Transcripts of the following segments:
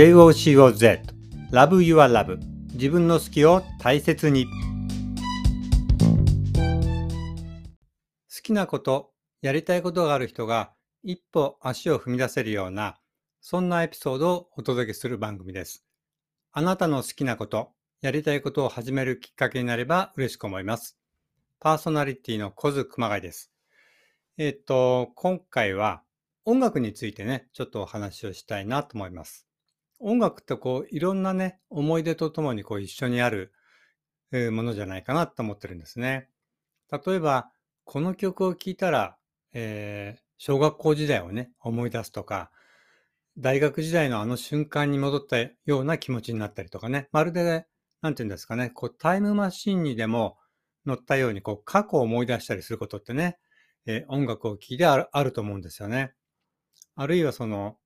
JOCOZ Love Your Love 自分の好きを大切に。好きなことやりたいことがある人が一歩足を踏み出せるようなそんなエピソードをお届けする番組です。あなたの好きなことやりたいことを始めるきっかけになれば嬉しく思います。パーソナリティの小津熊谷です。えっと今回は音楽についてねちょっとお話をしたいなと思います。音楽ってこういろんなね思い出とともにこう一緒にあるものじゃないかなと思ってるんですね。例えばこの曲を聴いたら、えー、小学校時代をね思い出すとか大学時代のあの瞬間に戻ったような気持ちになったりとかねまるで何て言うんですかねこうタイムマシンにでも乗ったようにこう過去を思い出したりすることってね、えー、音楽を聴いてあるあると思うんですよね。あるいはその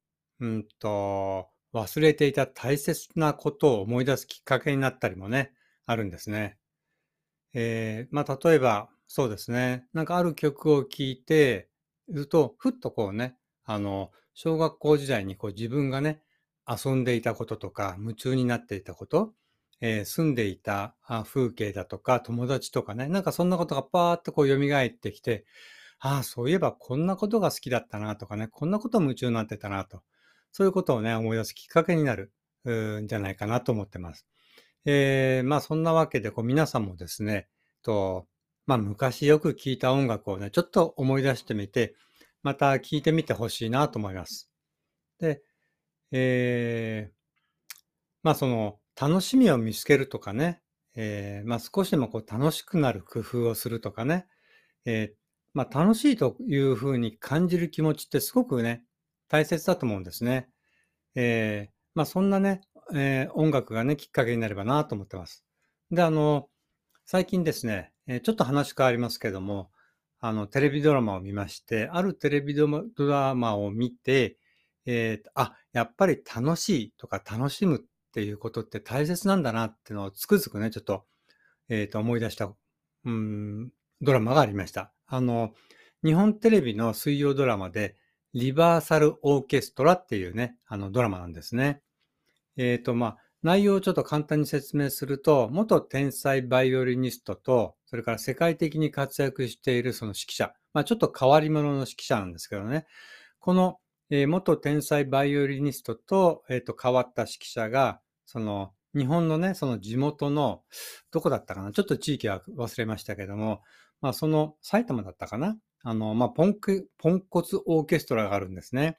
うんと忘れていた大切なことを思い出すきっかけになったりもね、あるんですね。えー、まあ、例えば、そうですね。なんかある曲を聴いて、ずっと、ふっとこうね、あの、小学校時代にこう自分がね、遊んでいたこととか、夢中になっていたこと、えー、住んでいた風景だとか、友達とかね、なんかそんなことがパーッとこう蘇ってきて、ああ、そういえばこんなことが好きだったなとかね、こんなこと夢中になってたなと。そういうことをね、思い出すきっかけになるんじゃないかなと思ってます。えー、まあそんなわけでこう皆さんもですね、とまあ昔よく聴いた音楽をね、ちょっと思い出してみて、また聴いてみてほしいなと思います。で、えー、まあその楽しみを見つけるとかね、えー、まあ少しでもこう楽しくなる工夫をするとかね、えー、まあ楽しいというふうに感じる気持ちってすごくね、大切だと思うんですね。えー、まあそんなね、えー、音楽がね、きっかけになればなと思ってます。で、あの、最近ですね、えー、ちょっと話変わりますけども、あの、テレビドラマを見まして、あるテレビドラマを見て、えー、あ、やっぱり楽しいとか楽しむっていうことって大切なんだなっていうのをつくづくね、ちょっと、えっ、ー、と、思い出した、うん、ドラマがありました。あの、日本テレビの水曜ドラマで、リバーサルオーケストラっていうね、あのドラマなんですね。えっ、ー、と、まあ、内容をちょっと簡単に説明すると、元天才バイオリニストと、それから世界的に活躍しているその指揮者、まあ、ちょっと変わり者の指揮者なんですけどね、この、えー、元天才バイオリニストと,、えー、と変わった指揮者が、その日本のね、その地元の、どこだったかな、ちょっと地域は忘れましたけども、まあ、その埼玉だったかな、あの、まあ、ポンク、ポンコツオーケストラがあるんですね。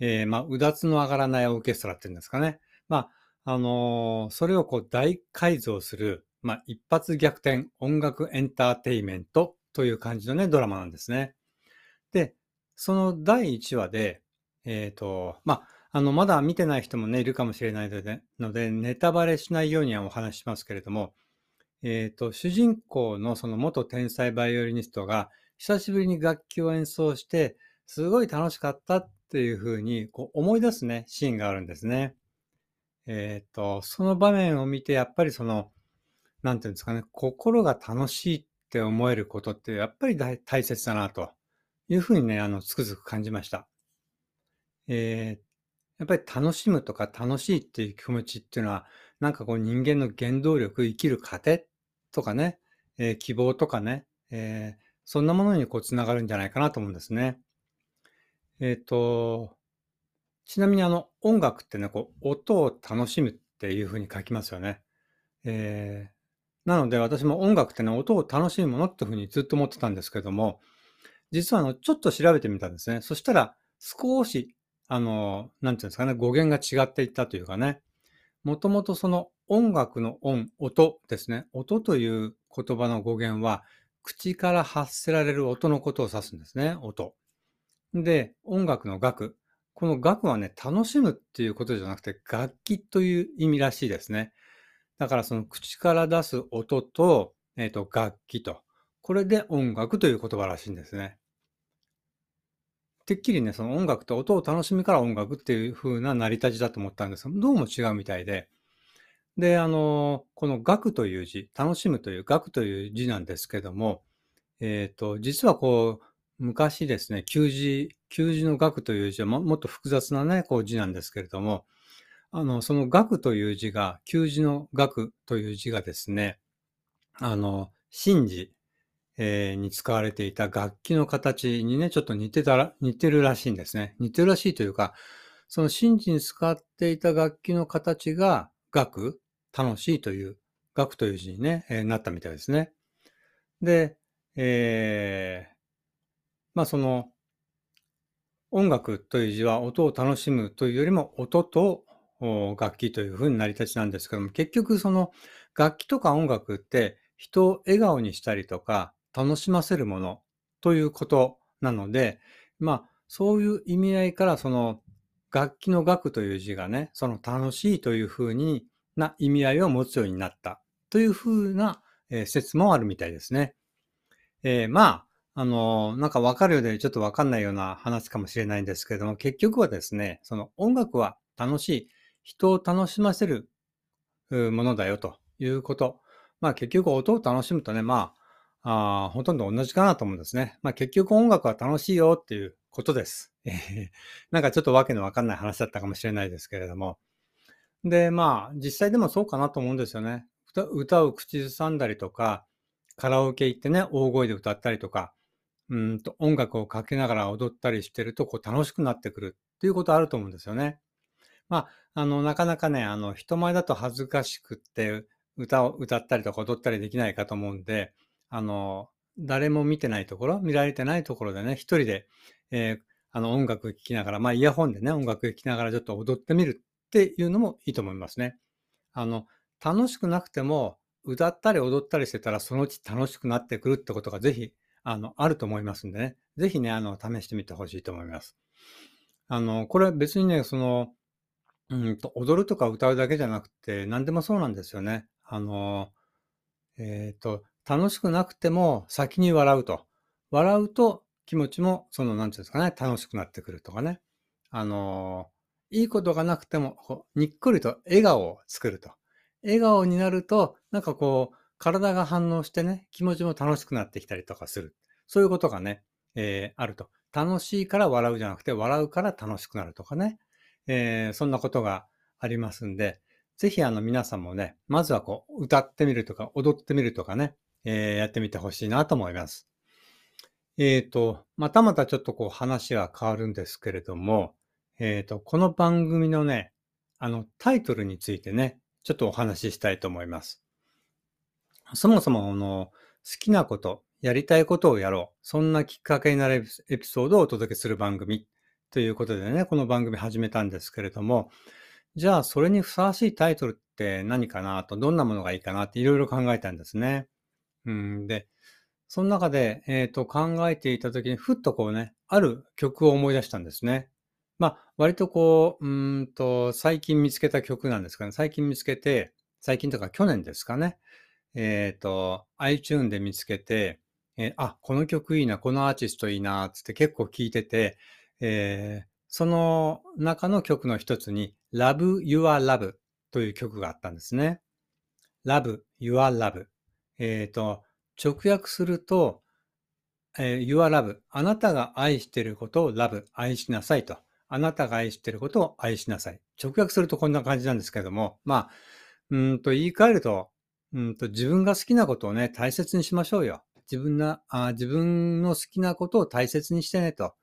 えー、まあ、うだつの上がらないオーケストラっていうんですかね。まあ、あのー、それをこう大改造する、まあ、一発逆転音楽エンターテイメントという感じのね、ドラマなんですね。で、その第1話で、えっ、ー、と、まあ、あの、まだ見てない人もね、いるかもしれないので、のでネタバレしないようにはお話ししますけれども、えっ、ー、と、主人公のその元天才バイオリニストが、久しぶりに楽器を演奏して、すごい楽しかったっていうふうにこう思い出すね、シーンがあるんですね。えっ、ー、と、その場面を見て、やっぱりその、なんていうんですかね、心が楽しいって思えることって、やっぱり大切だなというふうにね、あの、つくづく感じました。えー、やっぱり楽しむとか楽しいっていう気持ちっていうのは、なんかこう人間の原動力、生きる糧とかね、えー、希望とかね、えー、そんなものにこうつながるんじゃないかなと思うんですね。えっ、ー、と、ちなみにあの音楽ってね、こう音を楽しむっていうふうに書きますよね。えー、なので私も音楽ってね、音を楽しむものっていうふうにずっと思ってたんですけども、実はあのちょっと調べてみたんですね。そしたら少し、あの、なんていうんですかね、語源が違っていったというかね、もともとその音楽の音、音ですね。音という言葉の語源は、口から発せられる音のことを指すんですね、音。で、音楽の楽。この楽はね、楽しむっていうことじゃなくて、楽器という意味らしいですね。だからその口から出す音と、えっ、ー、と、楽器と。これで音楽という言葉らしいんですね。てっきりね、その音楽と音を楽しむから音楽っていう風な成り立ちだと思ったんですけど、どうも違うみたいで、で、あの、この学という字、楽しむという学という字なんですけども、えっ、ー、と、実はこう、昔ですね、旧字、旧字の学という字はもっと複雑なね、こう字なんですけれども、あの、その学という字が、旧字の学という字がですね、あの、神事、えーに使われていた楽器の形にね、ちょっと似てたら、似てるらしいんですね。似てるらしいというか、その神事に使っていた楽器の形が、楽、楽しいという、楽という字にね、えーなったみたいですね。で、えーまあその、音楽という字は音を楽しむというよりも音と楽器というふうになり立ちなんですけども、結局その楽器とか音楽って人を笑顔にしたりとか楽しませるものということなので、まあそういう意味合いからその楽器の楽という字がね、その楽しいというふうにな意味合いを持つようになったというふうな、えー説もあるみたいですね。えーまあ、あのなんかわかるようでちょっとわかんないような話かもしれないんですけれども、結局はですね、その音楽は楽しい、人を楽しませるものだよということ。まあ結局音を楽しむとね、まあ、あほとんど同じかなと思うんですね。まあ結局音楽は楽しいよっていうことです。え ーなんかちょっとわけのわかんない話だったかもしれないですけれども。で、まあ実際でもそうかなと思うんですよね。歌を口ずさんだりとか、カラオケ行ってね、大声で歌ったりとか、うんと音楽をかけながら踊ったりしてるとこう楽しくなってくるっていうことあると思うんですよね。まあ、あの、なかなかね、あの、人前だと恥ずかしくって歌を歌ったりとか踊ったりできないかと思うんで、あの、誰も見てないところ、見られてないところでね、一人で、えーあの、音楽聴きながら、まあ、イヤホンでね、音楽聴きながらちょっと踊ってみるっていうのもいいと思いますね。あの、楽しくなくても、歌ったり踊ったりしてたら、そのうち楽しくなってくるってことがぜひ、あの、あると思いますんでね。ぜひね、あの、試してみてほしいと思います。あの、これは別にね、その、うんと、踊るとか歌うだけじゃなくて、何でもそうなんですよね。あの、えっと、楽しくなくても先に笑うと。笑うと気持ちも、その、なんていうんですかね、楽しくなってくるとかね。あの、いいことがなくても、こうにっこりと笑顔を作ると。笑顔になると、なんかこう、体が反応してね、気持ちも楽しくなってきたりとかする。そういうことがね、えーあると。楽しいから笑うじゃなくて、笑うから楽しくなるとかね。えーそんなことがありますんで、ぜひあの皆さんもね、まずはこう、歌ってみるとか、踊ってみるとかね、えーやってみてほしいなと思います。えっ、と、またまたちょっとこう話は変わるんですけれども、えっ、と、この番組のね、あのタイトルについてね、ちょっとお話ししたいと思います。そもそもあの、好きなこと、やりたいことをやろう。そんなきっかけになるエピソードをお届けする番組ということでね、この番組始めたんですけれども、じゃあそれにふさわしいタイトルって何かなと、どんなものがいいかなっていろいろ考えたんですね。うん、で、その中で、えっ、と、考えていたときに、ふっとこうね、ある曲を思い出したんですね。ま、割とこう、うーんと、最近見つけた曲なんですかね。最近見つけて、最近とか去年ですかね。えっ、と、iTune で見つけて、えあ、この曲いいな、このアーティストいいな、つって結構聴いてて、えーその中の曲の一つに、Love Your Love という曲があったんですね。Love Your Love。えっ、と、直訳すると、えー Your Love。あなたが愛していることを Love。愛しなさいと。あなたが愛していることを愛しなさい。直訳するとこんな感じなんですけども、まあ、うんと言い換えると、うんと自分が好きなことをね、大切にしましょうよ。自分なあ自分の好きなことを大切にしてねと。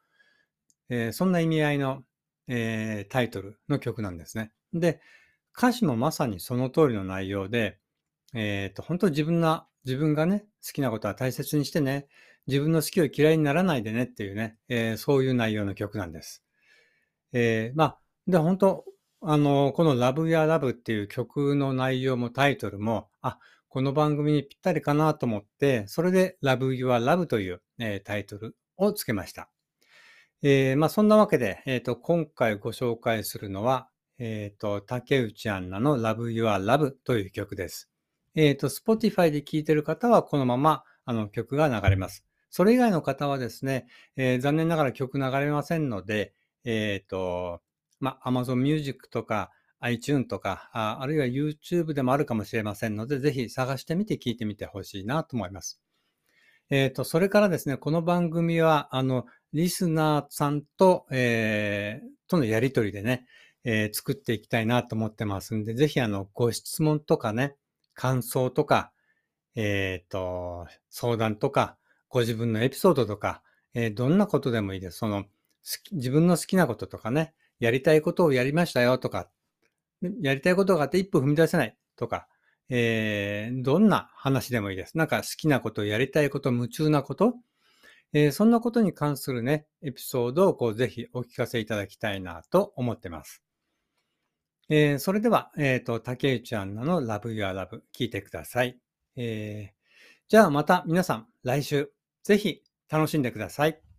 えーそんな意味合いの、えータイトルの曲なんですね。で、歌詞もまさにその通りの内容で、えっと、本当自分な、自分がね、好きなことは大切にしてね、自分の好きを嫌いにならないでねっていうね、えーそういう内容の曲なんです。えーまあ、で、本当あの、この Love Ya Love っていう曲の内容もタイトルも、あ、この番組にぴったりかなと思って、それで Love Your Love という、えータイトルをつけました。えーまあ、そんなわけで、えっ、と、今回ご紹介するのは、えっ、と、竹内アンナの Love Your Love という曲です。えっ、と、Spotify で聴いてる方はこのままあの曲が流れます。それ以外の方はですね、えー残念ながら曲流れませんので、えっ、と、まあ、Amazon Music とか iTune とかあ、あるいは YouTube でもあるかもしれませんので、ぜひ探してみて聴いてみてほしいなと思います。えっ、と、それからですね、この番組は、あの、リスナーさんと、えーとのやりとりでね、えー、作っていきたいなと思ってますんで、ぜひあの、ご質問とかね、感想とか、えっ、ー、と、相談とか、ご自分のエピソードとか、えー、どんなことでもいいです。その、自分の好きなこととかね、やりたいことをやりましたよとか、やりたいことがあって一歩踏み出せないとか、えー、どんな話でもいいです。なんか好きなこと、やりたいこと、夢中なこと、えー、そんなことに関するね、エピソードをこうぜひお聞かせいただきたいなと思ってます。えー、それでは、えっ、ー、と、竹内アンナの Love Your Love 聞いてください。えー、じゃあまた皆さん来週ぜひ楽しんでください。